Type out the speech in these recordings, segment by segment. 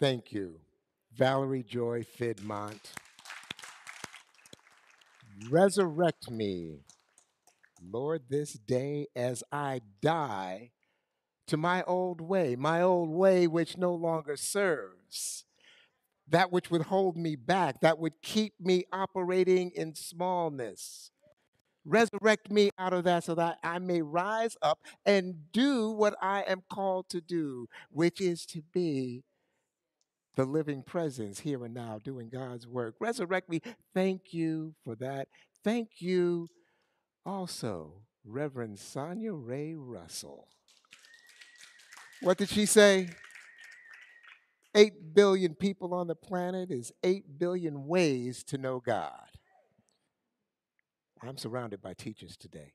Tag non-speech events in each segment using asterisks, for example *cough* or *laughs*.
Thank you, Valerie Joy Fidmont. Resurrect me, Lord, this day as I die to my old way, my old way which no longer serves, that which would hold me back, that would keep me operating in smallness. Resurrect me out of that so that I may rise up and do what I am called to do, which is to be the living presence here and now doing God's work. Resurrect me. Thank you for that. Thank you also, Reverend Sonia Ray Russell. What did she say? Eight billion people on the planet is eight billion ways to know God. I'm surrounded by teachers today.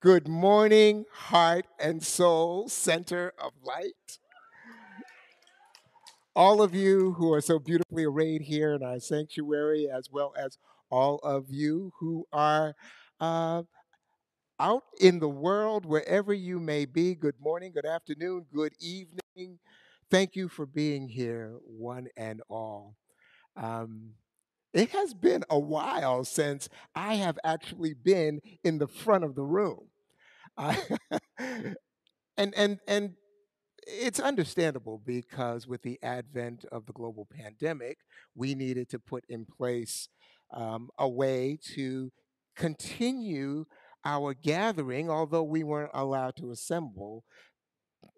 Good morning, heart and soul, center of light. All of you who are so beautifully arrayed here in our sanctuary, as well as all of you who are uh, out in the world, wherever you may be, good morning, good afternoon, good evening. Thank you for being here, one and all. Um, it has been a while since I have actually been in the front of the room. *laughs* I, and and and it's understandable because with the advent of the global pandemic, we needed to put in place um, a way to continue our gathering, although we weren't allowed to assemble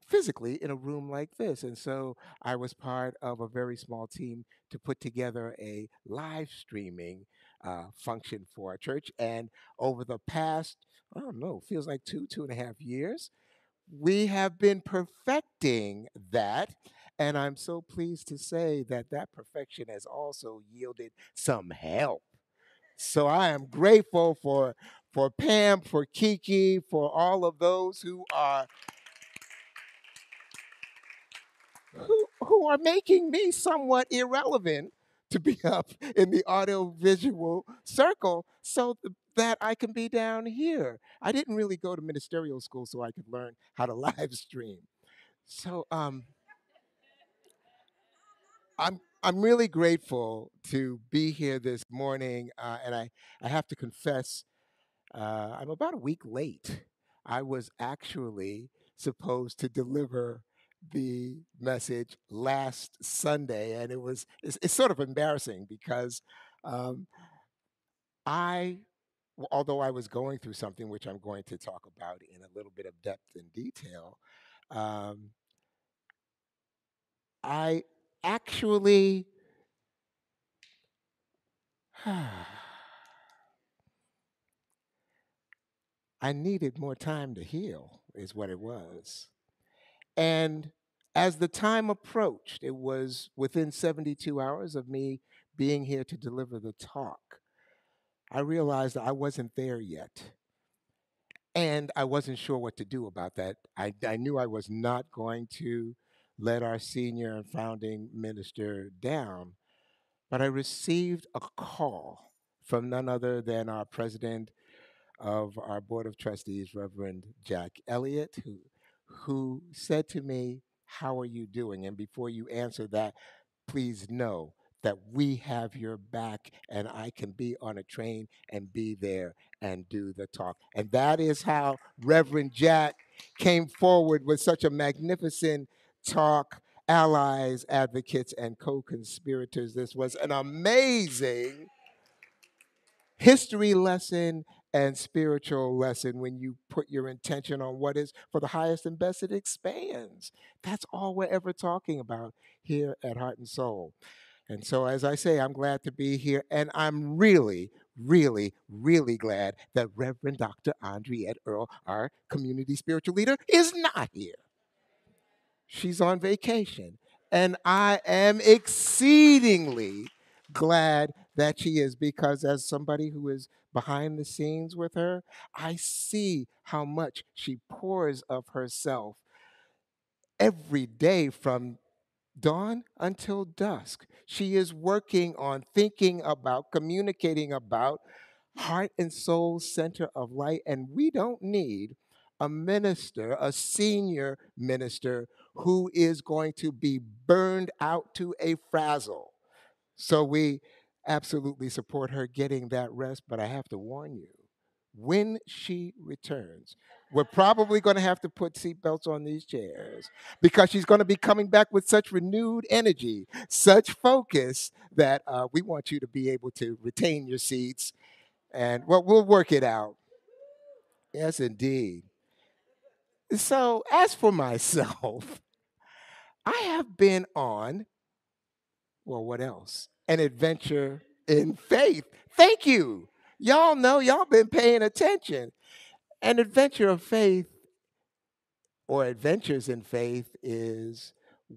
physically in a room like this. And so I was part of a very small team to put together a live streaming uh, function for our church. And over the past, I don't know, feels like two, two and a half years, we have been perfecting that. And I'm so pleased to say that that perfection has also yielded some help. So I am grateful for for Pam, for Kiki, for all of those who are who, who are making me somewhat irrelevant to be *laughs* up in the audio visual circle so that I can be down here. I didn't really go to ministerial school so I could learn how to *laughs* live stream. So um, I'm I'm really grateful to be here this morning, uh, and I I have to confess uh, I'm about a week late. I was actually supposed to deliver the message last Sunday, and it was it's, it's sort of embarrassing because um, I, although I was going through something which I'm going to talk about in a little bit of depth and detail, um, I actually. *sighs* I needed more time to heal, is what it was. And as the time approached, it was within 72 hours of me being here to deliver the talk. I realized I wasn't there yet. And I wasn't sure what to do about that. I, I knew I was not going to let our senior and founding minister down, but I received a call from none other than our president of our board of trustees, Reverend Jack Elliott, who who said to me, "How are you doing?" And before you answer that, please know that we have your back and I can be on a train and be there and do the talk. And that is how Reverend Jack came forward with such a magnificent talk. Allies, advocates, and co conspirators. This was an amazing history lesson and spiritual lesson when you put your intention on what is for the highest and best, it expands. That's all we're ever talking about here at Heart and Soul. And so, as I say, I'm glad to be here, and I'm really, really, really glad that Reverend Dr. Andriette Earl, our community spiritual leader, is not here. She's on vacation, and I am exceedingly glad that she is because, as somebody who is behind the scenes with her, I see how much she pours of herself every day from dawn until dusk. She is working on thinking about, communicating about heart and soul center of light, and we don't need a minister, a senior minister, who is going to be burned out to a frazzle. So we absolutely support her getting that rest, but I have to warn you when she returns, we're probably going to have to put seatbelts on these chairs because she's going to be coming back with such renewed energy, such focus that uh, we want you to be able to retain your seats. And well, we'll work it out. Yes, indeed. So, as for myself, *laughs* I have been on, well, what else? An adventure in faith. Thank you. Y'all know, y'all been paying attention. An adventure of faith or adventures in faith is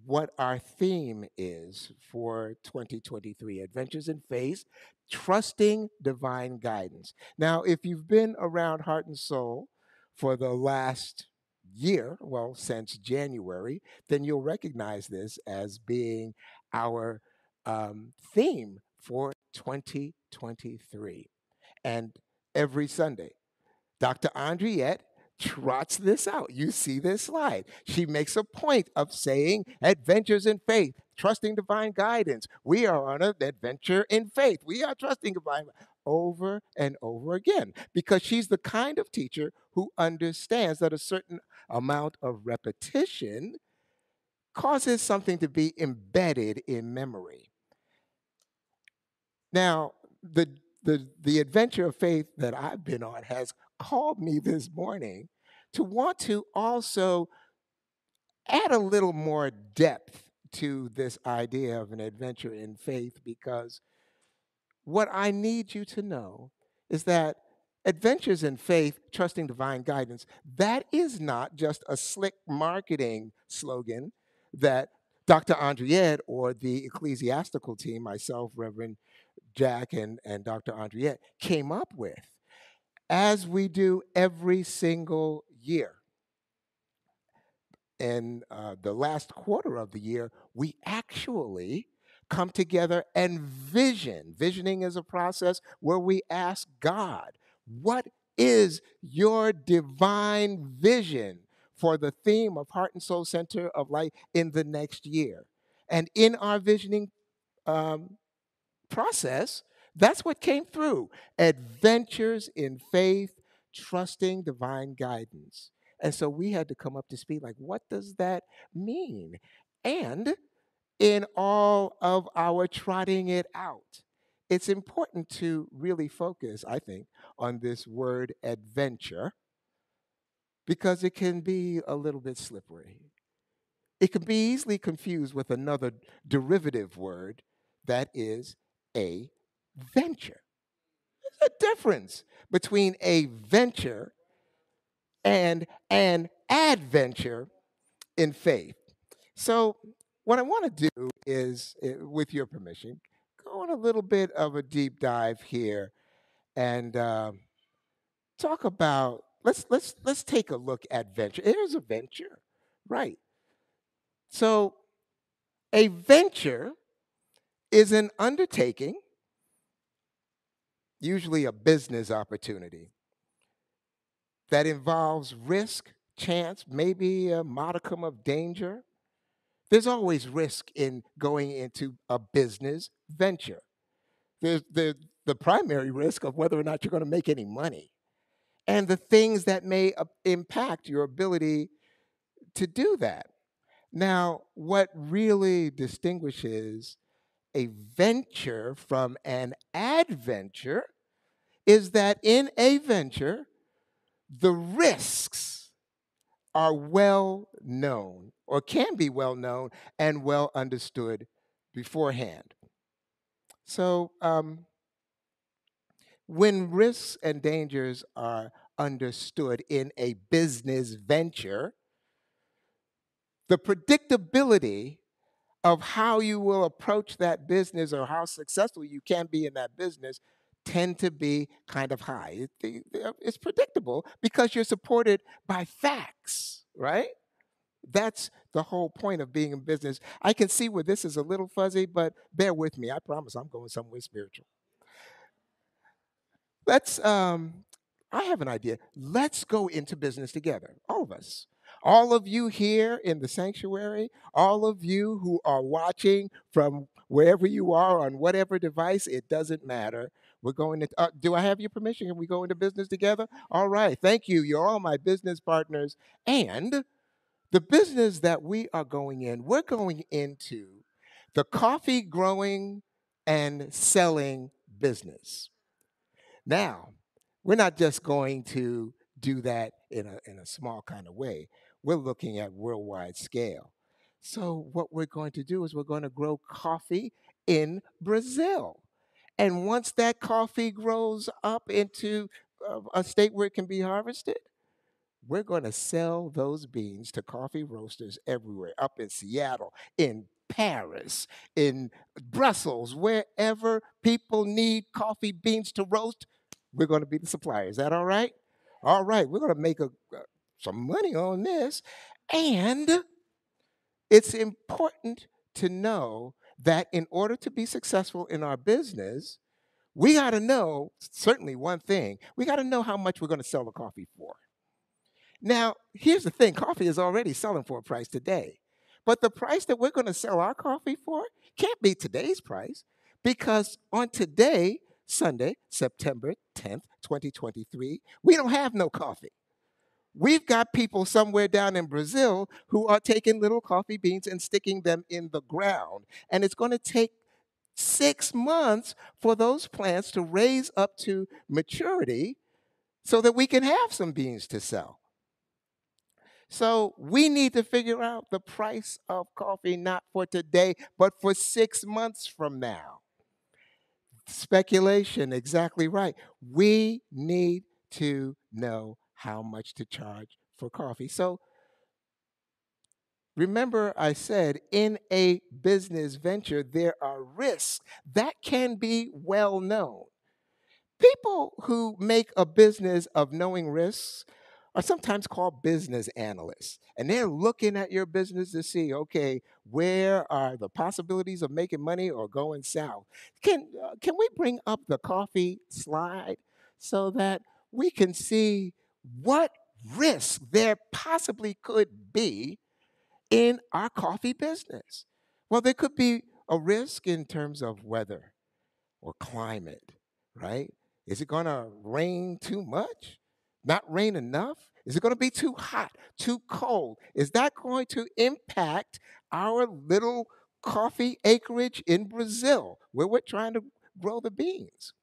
what our theme is for 2023 Adventures in Faith, trusting divine guidance. Now, if you've been around Heart and Soul for the last year, well, since January, then you'll recognize this as being our um, theme for 2023 and every Sunday. Dr. Andriette trots this out. You see this slide. She makes a point of saying adventures in faith, trusting divine guidance. We are on an adventure in faith. We are trusting divine over and over again because she's the kind of teacher who understands that a certain amount of repetition causes something to be embedded in memory. Now, the the, the adventure of faith that I've been on has called me this morning to want to also add a little more depth to this idea of an adventure in faith because what I need you to know is that adventures in faith, trusting divine guidance, that is not just a slick marketing slogan that Dr. Andriette or the ecclesiastical team, myself, Reverend Jack and, and Dr. Andriette came up with, as we do every single year. In uh, the last quarter of the year, we actually come together and vision. Visioning is a process where we ask God, what is your divine vision for the theme of Heart and Soul Center of Light in the next year? And in our visioning um, process, that's what came through adventures in faith, trusting divine guidance. And so we had to come up to speed like, what does that mean? And in all of our trotting it out, it's important to really focus, I think, on this word adventure because it can be a little bit slippery. It can be easily confused with another derivative word that is a venture. There's a difference between a venture and an adventure in faith. So, what I want to do is, eh, with your permission, go on a little bit of a deep dive here and um, talk about. Let's let's let's take a look at venture. Here's a venture, right? So, a venture is an undertaking, usually a business opportunity, that involves risk, chance, maybe a modicum of danger. There's always risk in going into a business venture. There's the, the primary risk of whether or not you're going to make any money and the things that may uh, impact your ability to do that. Now, what really distinguishes a venture from an adventure is that in a venture, the risks are well known or can be well known and well understood beforehand. So, um, when risks and dangers are understood in a business venture, the predictability of how you will approach that business or how successful you can be in that business tend to be kind of high. It's predictable because you're supported by facts, right? That's the whole point of being in business. I can see where this is a little fuzzy, but bear with me. I promise I'm going somewhere spiritual. Let's um I have an idea. Let's go into business together, all of us. All of you here in the sanctuary, all of you who are watching from wherever you are on whatever device, it doesn't matter. We're going to, uh, do I have your permission? Can we go into business together? All right. Thank you. You're all my business partners. And the business that we are going in, we're going into the coffee growing and selling business. Now, we're not just going to do that in a, in a small kind of way. We're looking at worldwide scale. So, what we're going to do is we're going to grow coffee in Brazil. And once that coffee grows up into uh, a state where it can be harvested, we're going to sell those beans to coffee roasters everywhere, up in Seattle, in Paris, in Brussels, wherever people need coffee beans to roast, we're going to be the supplier. Is that all right? All right, we're going to make a, uh, some money on this. And it's important to know that in order to be successful in our business, we got to know certainly one thing we got to know how much we're going to sell the coffee for. Now, here's the thing coffee is already selling for a price today. But the price that we're going to sell our coffee for can't be today's price because on today, Sunday, September 10th, 2023, we don't have no coffee. We've got people somewhere down in Brazil who are taking little coffee beans and sticking them in the ground. And it's going to take six months for those plants to raise up to maturity so that we can have some beans to sell. So we need to figure out the price of coffee not for today, but for six months from now. Speculation, exactly right. We need to know how much to charge for coffee. So remember, I said in a business venture, there are risks that can be well known. People who make a business of knowing risks are sometimes called business analysts. And they're looking at your business to see, okay, where are the possibilities of making money or going south? Can, uh, can we bring up the coffee slide so that we can see what risk there possibly could be in our coffee business? Well, there could be a risk in terms of weather or climate, right? Is it going to rain too much? not rain enough? Is it going to be too hot, too cold? Is that going to impact our little coffee acreage in Brazil where we're trying to grow the beans?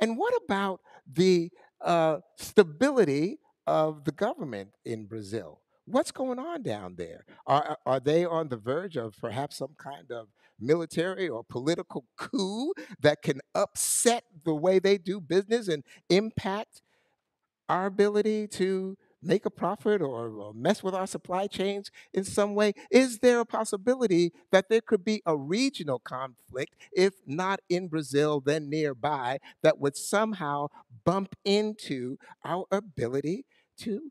And what about the uh, stability of the government in Brazil? What's going on down there? Are, are they on the verge of perhaps some kind of military or political coup that can upset the way they do business and impact our ability to make a profit or, or, mess with our supply chains in some way? Is there a possibility that there could be a regional conflict, if not in Brazil, then nearby, that would somehow bump into our ability to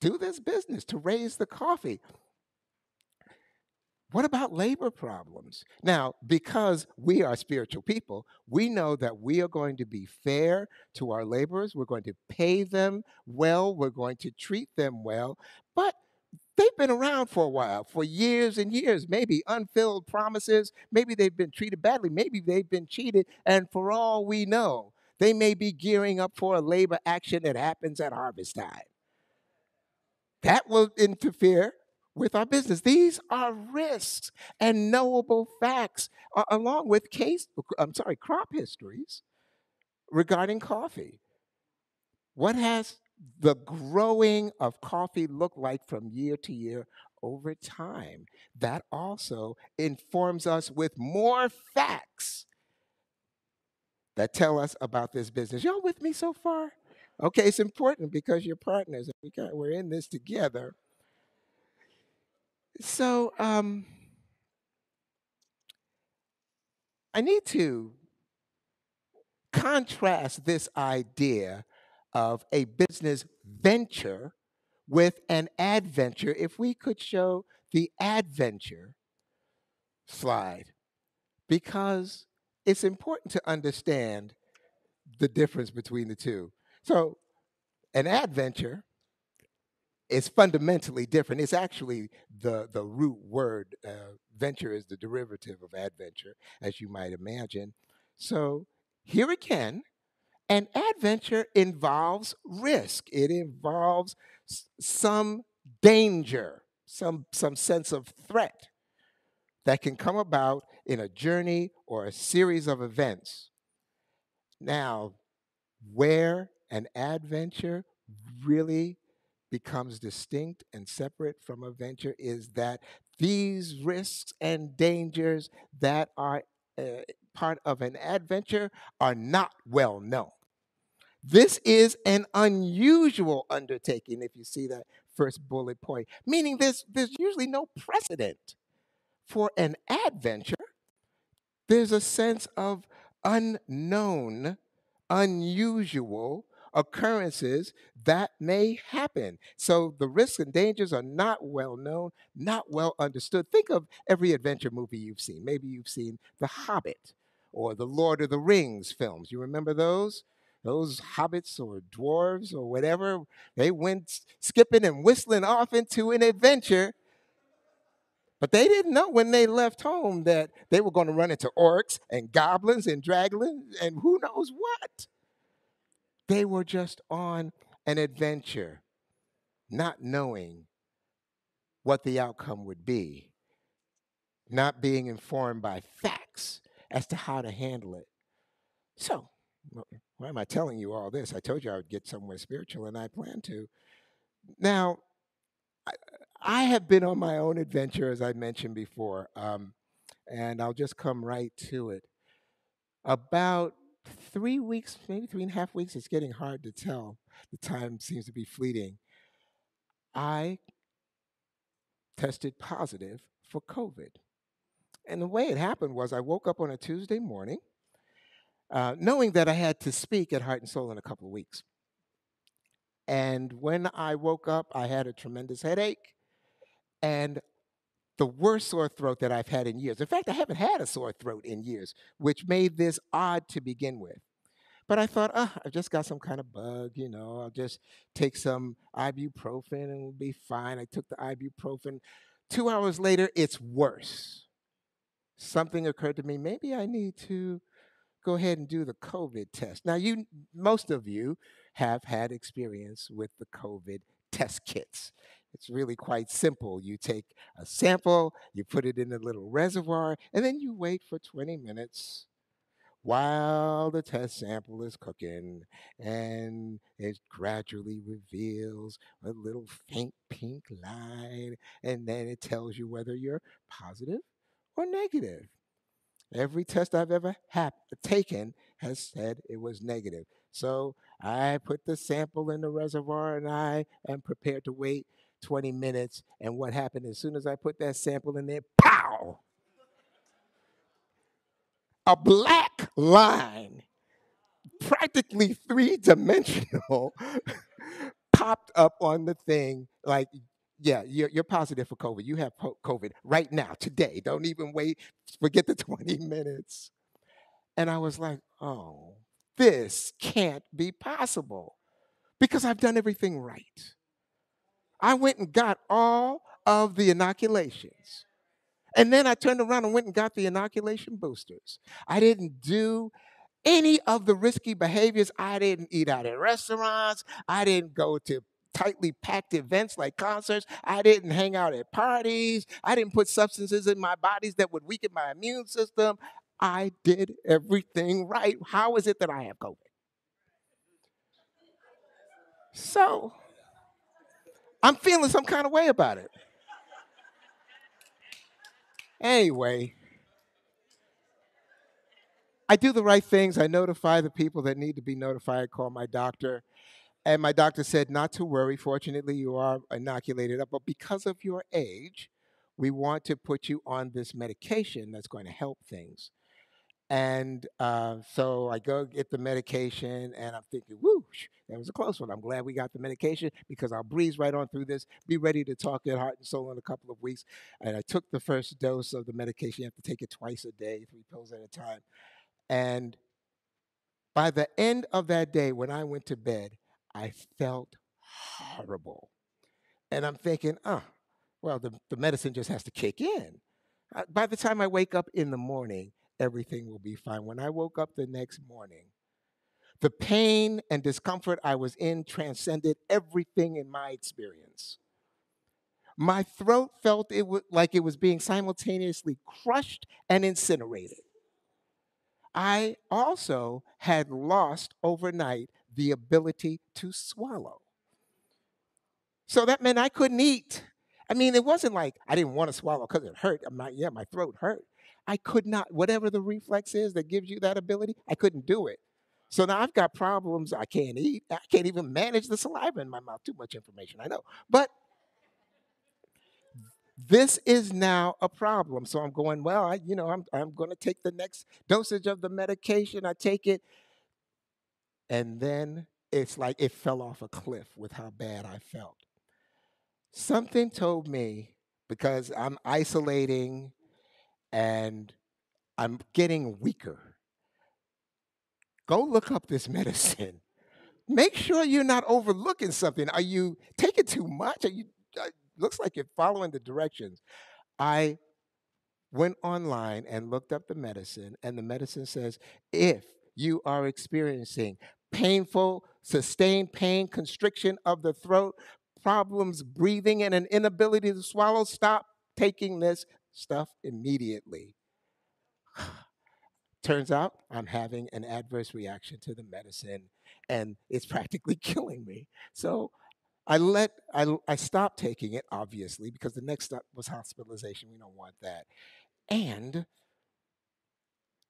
do this business, to raise the coffee? What about labor problems? Now, because we are spiritual people, we know that we are going to be fair to our laborers. We're going to pay them well. We're going to treat them well. But they've been around for a while, for years and years, maybe unfilled promises. Maybe they've been treated badly. Maybe they've been cheated. And for all we know, they may be gearing up for a labor action that happens at harvest time. That will interfere with our business. These are risks and knowable facts, along with case, I'm sorry, crop histories regarding coffee. What has the growing of coffee looked like from year to year over time? That also informs us with more facts that tell us about this business. Y'all with me so far? Okay, it's important because you're partners. We're in this together. So um, I need to contrast this idea of a business venture with an adventure. If we could show the adventure slide, because it's important to understand the difference between the two. So an adventure is fundamentally different. It's actually the, the root word. Uh, venture is the derivative of adventure, as you might imagine. So here again, an adventure involves risk. It involves some danger, some, some sense of threat that can come about in a journey or a series of events. Now, where an adventure really becomes distinct and separate from a venture is that these risks and dangers that are uh, part of an adventure are not well known. This is an unusual undertaking, if you see that first bullet point, meaning there's, there's usually no precedent for an adventure. There's a sense of unknown, unusual occurrences that may happen. So the risks and dangers are not well known, not well understood. Think of every adventure movie you've seen. Maybe you've seen The Hobbit or the Lord of the Rings films. You remember those? Those hobbits or dwarves or whatever, they went skipping and whistling off into an adventure. But they didn't know when they left home that they were going to run into orcs and goblins and dragons and who knows what. They were just on an adventure, not knowing what the outcome would be, not being informed by facts as to how to handle it. So, why am I telling you all this? I told you I would get somewhere spiritual, and I plan to. Now, I, I have been on my own adventure, as I mentioned before, um, and I'll just come right to it. About three weeks, maybe three and a half weeks, it's getting hard to tell. The time seems to be fleeting. I tested positive for COVID. And the way it happened was I woke up on a Tuesday morning uh, knowing that I had to speak at Heart and Soul in a couple of weeks. And when I woke up, I had a tremendous headache and the worst sore throat that I've had in years. In fact, I haven't had a sore throat in years, which made this odd to begin with. But I thought, oh, I've just got some kind of bug, you know, I'll just take some ibuprofen and we'll be fine. I took the ibuprofen. Two hours later, it's worse. Something occurred to me, maybe I need to go ahead and do the COVID test. Now, you, most of you have had experience with the COVID test kits. It's really quite simple. You take a sample, you put it in a little reservoir, and then you wait for 20 minutes while the test sample is cooking and it gradually reveals a little faint pink line and then it tells you whether you're positive or negative. Every test I've ever had, taken has said it was negative. So I put the sample in the reservoir and I am prepared to wait 20 minutes. And what happened as soon as I put that sample in there, pow! A black line, practically three dimensional, *laughs* popped up on the thing like yeah, you're, you're positive for COVID. You have COVID right now, today. Don't even wait. Forget the *laughs* 20 minutes. And I was like, oh, this can't be possible because I've done everything right. I went and got all of the inoculations. And then I turned around and went and got the inoculation boosters. I didn't do any of the risky behaviors. I didn't eat out at restaurants. I didn't go to tightly packed events like concerts. I didn't hang out at parties. I didn't put substances in my bodies that would weaken my immune system. I did everything right. How is it that I have COVID? So, I'm feeling some kind of way about it. Anyway, I do the right things. I notify the people that need to be notified, call my doctor. And my doctor said, not to worry. Fortunately, you are inoculated, up, but because of your age, we want to put you on this medication that's going to help things. And uh, so I go get the medication, and I'm thinking, whoosh, that was a close one. I'm glad we got the medication because I'll breeze right on through this, be ready to talk at Heart and Soul in a couple of weeks. And I took the first dose of the medication. You have to take it twice a day, three pills at a time. And by the end of that day, when I went to bed, I felt horrible. And I'm thinking, oh, well, the, the medicine just has to kick in. Uh, by the time I wake up in the morning, everything will be fine. When I woke up the next morning, the pain and discomfort I was in transcended everything in my experience. My throat felt it was like it was being simultaneously crushed and incinerated. I also had lost overnight the ability to swallow. So that meant I couldn't eat. I mean, it wasn't like I didn't want to swallow because it hurt. My, yeah, my throat hurt. I could not, whatever the reflex is that gives you that ability, I couldn't do it. So now I've got problems. I can't eat. I can't even manage the saliva in my mouth. Too much information, I know. But this is now a problem. So I'm going, well, I, you know, I'm, I'm going to take the next dosage of the medication. I take it. And then it's like it fell off a cliff with how bad I felt. Something told me, because I'm isolating and I'm getting weaker, go look up this *laughs* medicine. Make sure you're not overlooking something. Are you taking too much? Are you, uh, looks like you're following the directions. I went online and looked up the medicine, and the medicine says if you are experiencing painful, sustained pain, constriction of the throat, problems breathing, and an inability to swallow, stop taking this stuff immediately. *sighs* Turns out I'm having an adverse reaction to the medicine, and it's *laughs* practically killing me. So I let I, I stopped taking it, obviously, because the next step was hospitalization. We don't want that. And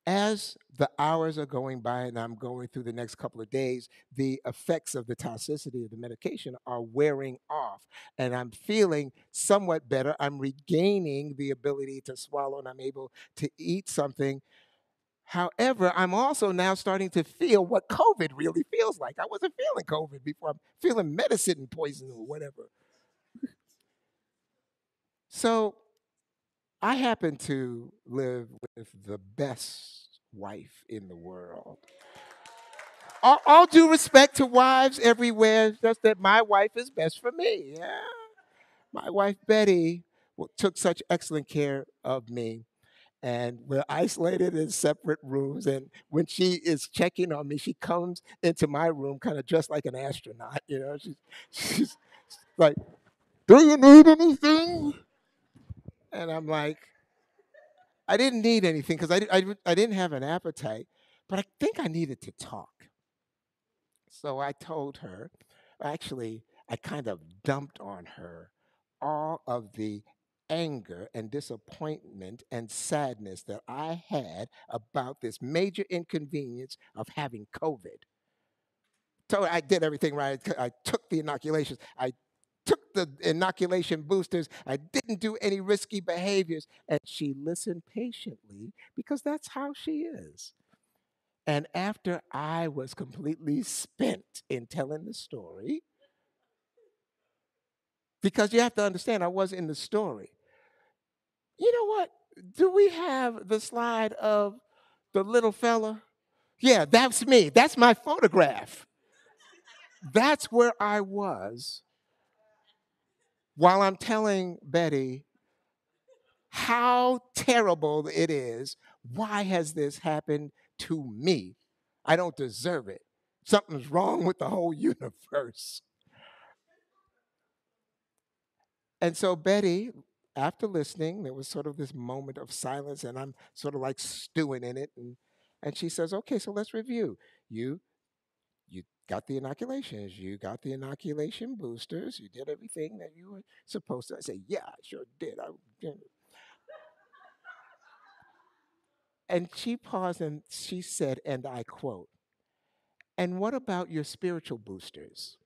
as the hours are going by and I'm going through the next couple of days, the effects of the toxicity of the medication are wearing off. And I'm feeling somewhat better. I'm regaining the ability to swallow and I'm able to eat something. However, I'm also now starting to feel what COVID really feels like. I wasn't feeling COVID before. I'm feeling medicine poison or whatever. So I happen to live with the best wife in the world. All, all due respect to wives everywhere, just that my wife is best for me. Yeah. My wife Betty took such excellent care of me. And we're isolated in separate rooms. And when she is checking on me, she comes into my room kind of dressed like an astronaut. You know, she's, she's like, Do you need anything? And I'm like, I didn't need anything because I, I, I didn't have an appetite, but I think I needed to talk. So I told her, actually, I kind of dumped on her all of the anger and disappointment and sadness that I had about this major inconvenience of having COVID. So I did everything right. I took the inoculations. I the inoculation boosters. I didn't do any risky behaviors. And she listened patiently because that's how she is. And after I was completely spent in telling the story, because you have to understand, I was in the story. You know what? Do we have the slide of the little fella? Yeah, that's me. That's my photograph. That's where I was while I'm telling Betty how terrible it is. Why has this happened to me? I don't deserve it. Something's wrong with the whole universe. And so Betty, after listening, there was sort of this moment of silence, and I'm sort of like stewing in it. And, and she says, Okay, so let's review. You got the inoculations, you got the inoculation boosters, you did everything that you were supposed to. I say, yeah, I sure did. I, And she paused and she said, and I quote, and what about your spiritual boosters?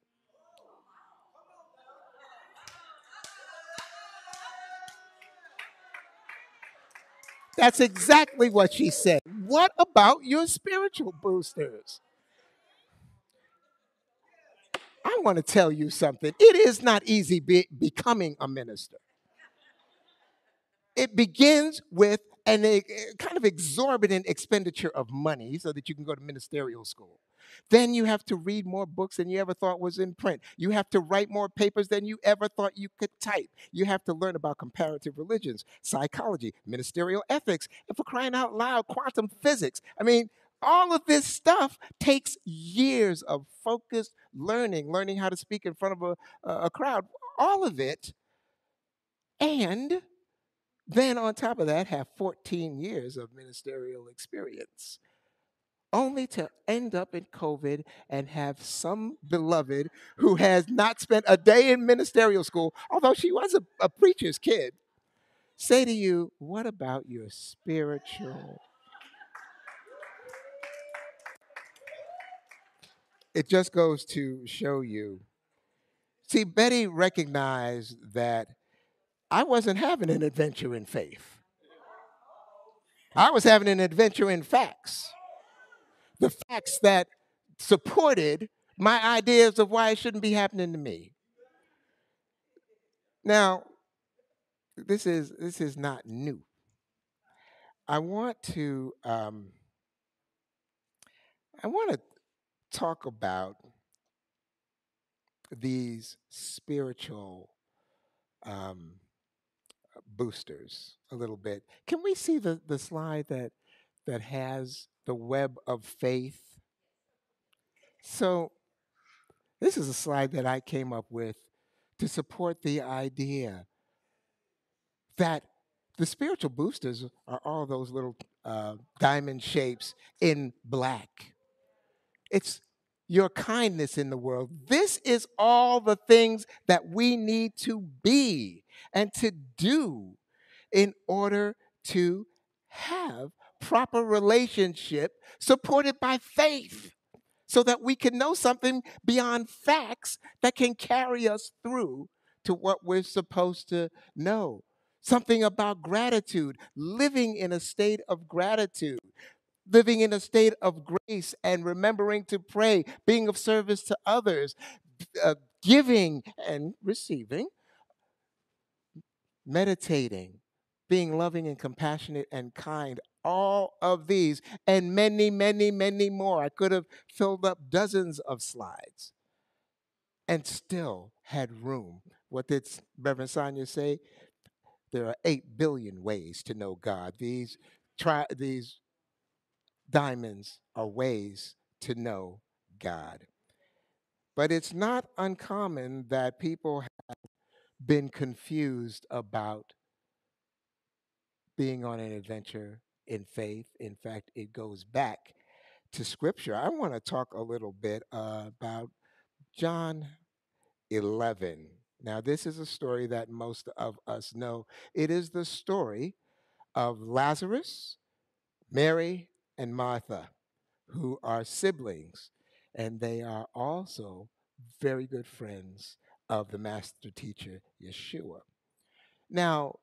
That's exactly what she said. What about your spiritual boosters? I want to tell you something. It is not easy be- becoming a minister. It begins with and a, a kind of exorbitant expenditure of money so that you can go to ministerial school. Then you have to read more books than you ever thought was in print. You have to write more papers than you ever thought you could type. You have to learn about comparative religions, psychology, ministerial ethics, and for crying out loud, quantum physics. I mean, all of this stuff takes years of focused learning, learning how to speak in front of a, a crowd, all of it. And then on top of that, have 14 years of ministerial experience only to end up in COVID and have some beloved who has not spent a day in ministerial school, although she was a, a preacher's kid, say to you, What about your spiritual? It just goes to show you. See, Betty recognized that I wasn't having an adventure in faith. I was having an adventure in facts the facts that supported my ideas of why it shouldn't be happening to me. Now, this is this is not new. I want to um, I want to talk about these spiritual um, boosters a little bit. Can we see the the slide that that has the web of faith. So, this is a slide that I came up with to support the idea that the spiritual boosters are all those little uh, diamond shapes in black. It's your kindness in the world. This is all the things that we need to be and to do in order to have proper relationship supported by faith so that we can know something beyond facts that can carry us through to what we're supposed to know. Something about gratitude, living in a state of gratitude, living in a state of grace and remembering to pray, being of service to others, uh, giving and receiving, meditating, being loving and compassionate and kind all of these and many, many, many more. I could have filled up dozens of slides and still had room. What did Reverend Sonia say? There are eight billion ways to know God. These try these diamonds are ways to know God. But it's not uncommon that people have been confused about being on an adventure in faith. In fact, it goes back to scripture. I want to talk a little bit uh, about John 11. Now, this is a story that most of us know. It is the story of Lazarus, Mary, and Martha, who are siblings, and they are also very good friends of the master teacher, Yeshua. Now,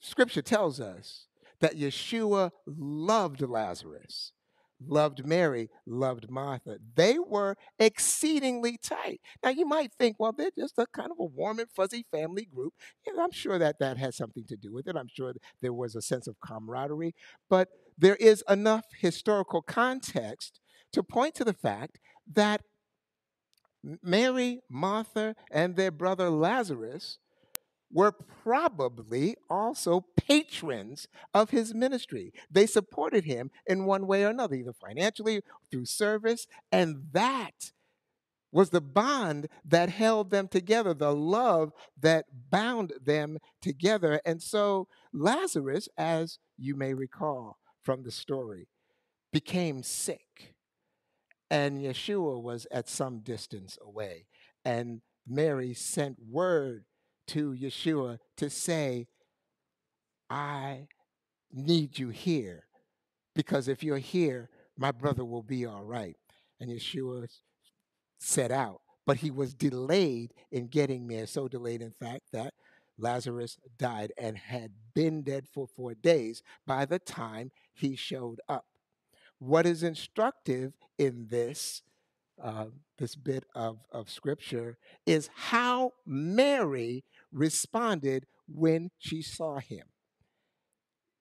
scripture tells us that Yeshua loved Lazarus, loved Mary, loved Martha. They were exceedingly tight. Now, you might think, well, they're just a kind of a warm and fuzzy family group. And I'm sure that that has something to do with it. I'm sure there was a sense of camaraderie. But there is enough historical context to point to the fact that Mary, Martha, and their brother Lazarus were probably also patrons of his ministry. They supported him in one way or another, either financially, through service, and that was the bond that held them together, the love that bound them together. And so Lazarus, as you may recall from the story, became sick. And Yeshua was at some distance away. And Mary sent word to Yeshua to say, I need you here because if you're here, my brother will be all right. And Yeshua set out, but he was delayed in getting there, so delayed, in fact, that Lazarus died and had been dead for four days by the time he showed up. What is instructive in this uh, this bit of, of scripture is how Mary responded when she saw him.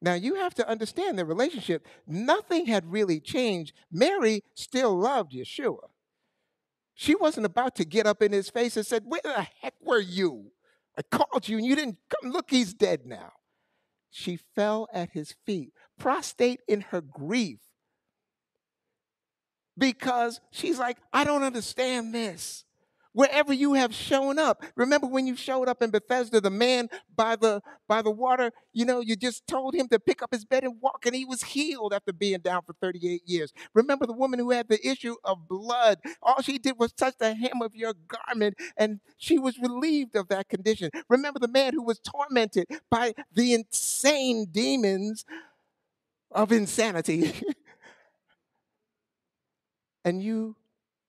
Now you have to understand the relationship. Nothing had really changed. Mary still loved Yeshua. She wasn't about to get up in his face and said, Where the heck were you? I called you and you didn't come. Look, he's dead now. She fell at his feet, prostrate in her grief, because she's like, I don't understand this wherever you have shown up. Remember when you showed up in Bethesda, the man by the by the water, you know, you just told him to pick up his bed and walk, and he was healed after being down for 38 years. Remember the woman who had the issue of blood. All she did was touch the hem of your garment, and she was relieved of that condition. Remember the man who was tormented by the insane demons of insanity. *laughs* and you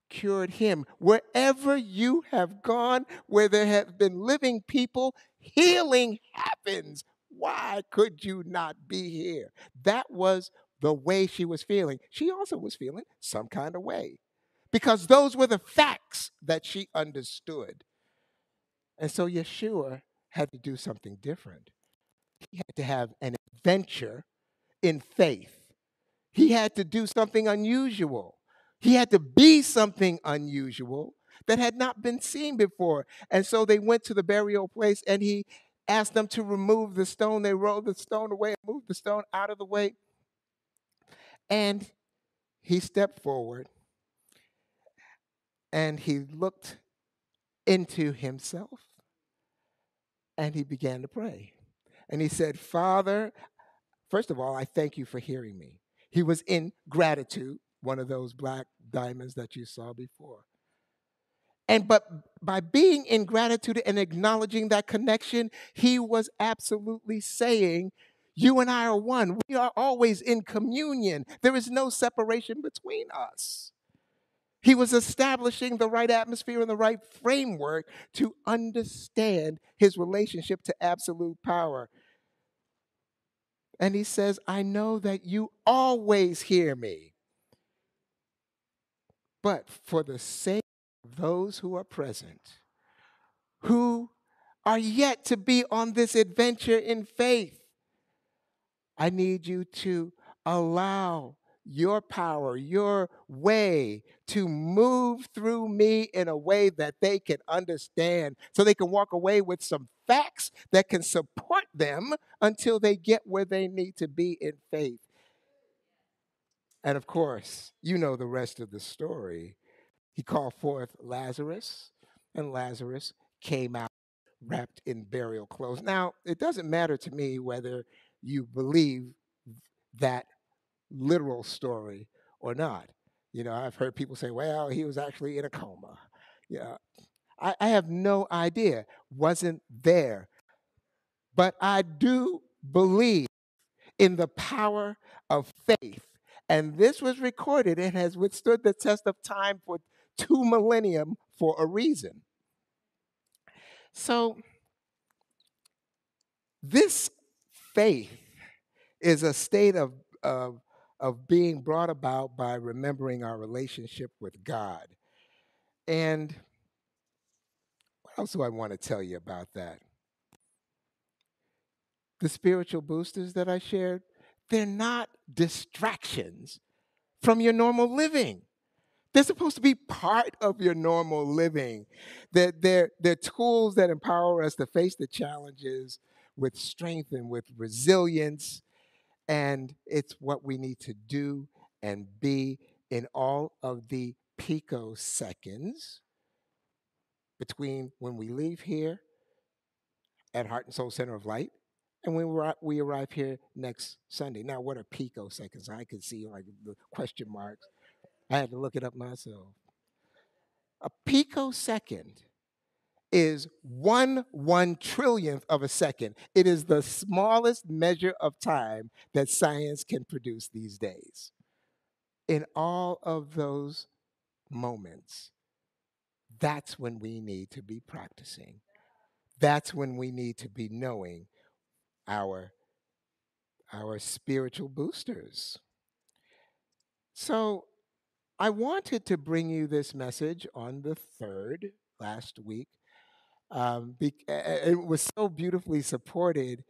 cured him. Wherever you have gone, where there have been living people, healing happens. Why could you not be here? That was the way she was feeling. She also was feeling some kind of way because those were the facts that she understood. And so Yeshua had to do something different. He had to have an adventure in faith. He had to do something unusual. He had to be something unusual that had not been seen before. And so they went to the burial place and he asked them to remove the stone. They rolled the stone away and moved the stone out of the way. And he stepped forward and he looked into himself and he began to pray. And he said, Father, first of all, I thank you for hearing me. He was in gratitude one of those black diamonds that you saw before. And but by being in gratitude and acknowledging that connection, he was absolutely saying, You and I are one. We are always in communion. There is no separation between us. He was establishing the right atmosphere and the right framework to understand his relationship to absolute power. And he says, I know that you always hear me. But for the sake of those who are present, who are yet to be on this adventure in faith, I need you to allow your power, your way to move through me in a way that they can understand so they can walk away with some facts that can support them until they get where they need to be in faith. And of course, you know the rest of the story. He called forth Lazarus, and Lazarus came out wrapped in burial clothes. Now, it doesn't matter to me whether you believe that literal story or not. You know, I've heard people say, well, he was actually in a coma. Yeah. I, I have no idea. Wasn't there. But I do believe in the power of faith and this was recorded and has withstood the test of time for two millennium for a reason. So, this faith is a state of, of, of being brought about by remembering our relationship with God. And what else do I want to tell you about that? The spiritual boosters that I shared, they're not distractions from your normal living. They're supposed to be part of your normal living. They're, they're, they're tools that empower us to face the challenges with strength and with resilience. And it's what we need to do and be in all of the picoseconds between when we leave here at Heart and Soul Center of Light and when we arrive here next Sunday. Now, what are picoseconds? I could see like the question marks. I had to look it up myself. A picosecond is one one trillionth of a second. It is the smallest measure of time that science can produce these days. In all of those moments, that's when we need to be practicing. That's when we need to be knowing our our spiritual boosters. So I wanted to bring you this message on the third last week. Um, be, it was so beautifully supported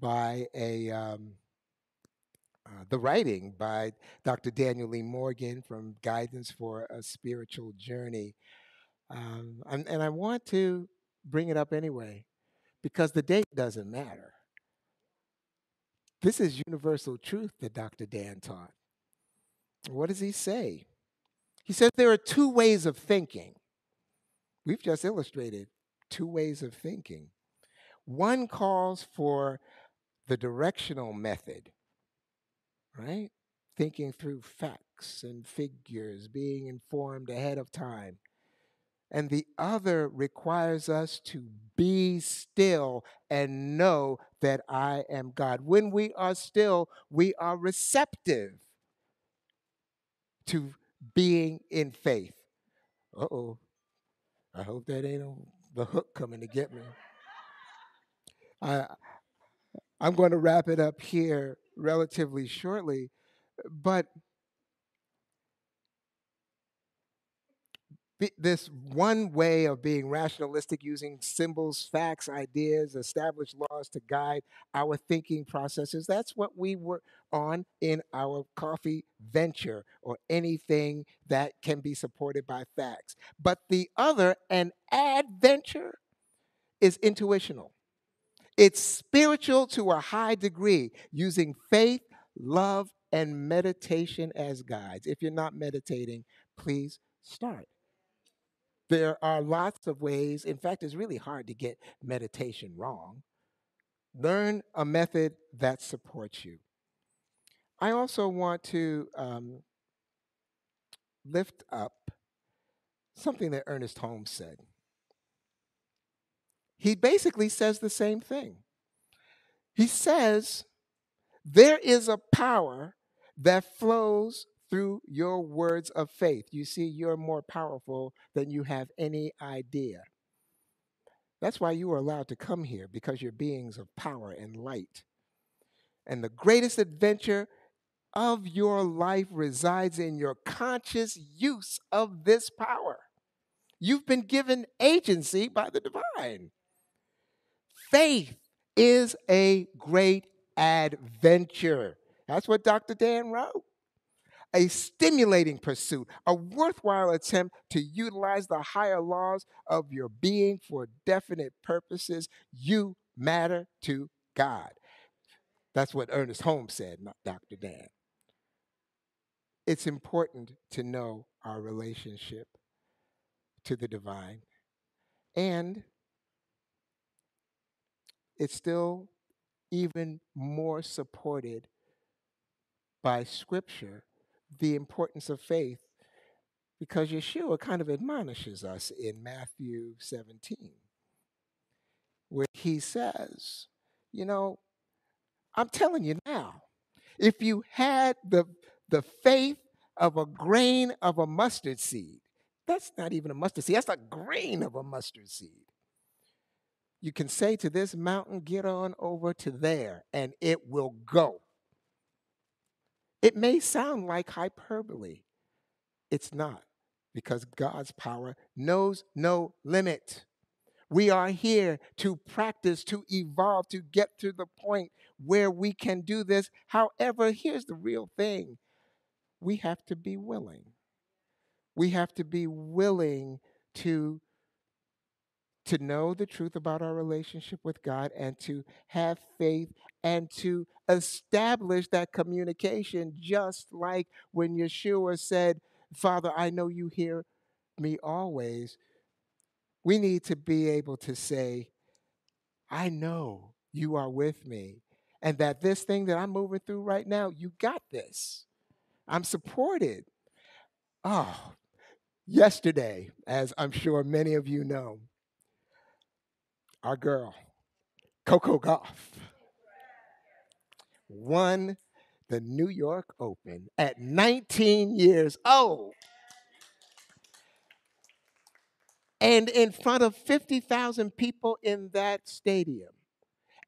by a um, uh, the writing by Dr. Daniel Lee Morgan from Guidance for a Spiritual Journey. Um, and, and I want to bring it up anyway because the date doesn't matter. This is universal truth that Dr. Dan taught. What does he say? He says there are two ways of thinking. We've just illustrated two ways of thinking. One calls for the directional method, right? Thinking through facts and figures, being informed ahead of time. And the other requires us to be still and know that I am God. When we are still, we are receptive to being in faith. Uh oh. I hope that ain't the hook coming to get me. I, I'm going to wrap it up here relatively shortly, but this one way of being rationalistic using symbols, facts, ideas, established laws to guide our thinking processes. That's what we were on in our coffee venture or anything that can be supported by facts. But the other, an adventure, is intuitional. It's spiritual to a high degree, using faith, love, and meditation as guides. If you're not meditating, please start. There are lots of ways. In fact, it's really hard to get meditation wrong. Learn a method that supports you. I also want to um, lift up something that Ernest Holmes said. He basically says the same thing. He says, There is a power that flows through your words of faith. You see, you're more powerful than you have any idea. That's why you are allowed to come here because you're beings of power and light. And the greatest adventure of your life resides in your conscious use of this power. You've been given agency by the divine. Faith is a great adventure. That's what Dr. Dan wrote a stimulating pursuit, a worthwhile attempt to utilize the higher laws of your being for definite purposes. You matter to God. That's what Ernest Holmes said, Dr. Dan. It's important to know our relationship to the divine. And it's still even more supported by scripture the importance of faith because Yeshua kind of admonishes us in Matthew 17, where he says, You know, I'm telling you now, if you had the, the faith of a grain of a mustard seed, that's not even a mustard seed, that's a grain of a mustard seed. You can say to this mountain, Get on over to there, and it will go. It may sound like hyperbole. It's not, because God's power knows no limit. We are here to practice, to evolve, to get to the point where we can do this. However, here's the real thing we have to be willing. We have to be willing to to know the truth about our relationship with God and to have faith and to establish that communication, just like when Yeshua said, Father, I know you hear me always. We need to be able to say, I know you are with me, and that this thing that I'm moving through right now, you got this. I'm supported. Oh, yesterday, as I'm sure many of you know, our girl, Coco Gauff, won the New York Open at 19 years old. And in front of 50,000 people in that stadium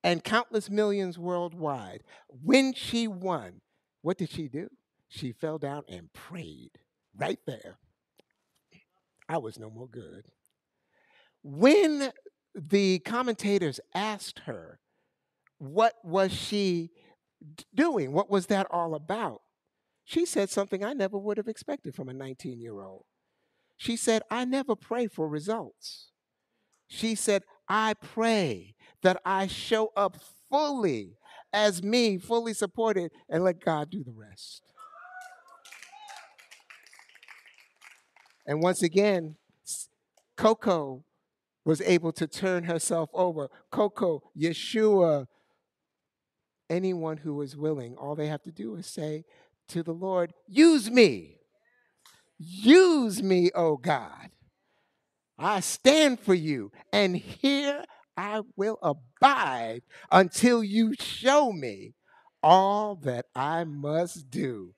and countless millions worldwide, when she won, what did she do? She fell down and prayed right there. I was no more good. When the commentators asked her, what was she doing? What was that all about? She said something I never would have expected from a 19 year old. She said, I never pray for results. She said, I pray that I show up fully as me, fully supported, and let God do the rest. And once again, Coco was able to turn herself over. Coco, Yeshua, anyone who is willing, all they have to do is say to the Lord, Use me. Use me, oh God. I stand for you, and here I will abide until you show me all that I must do.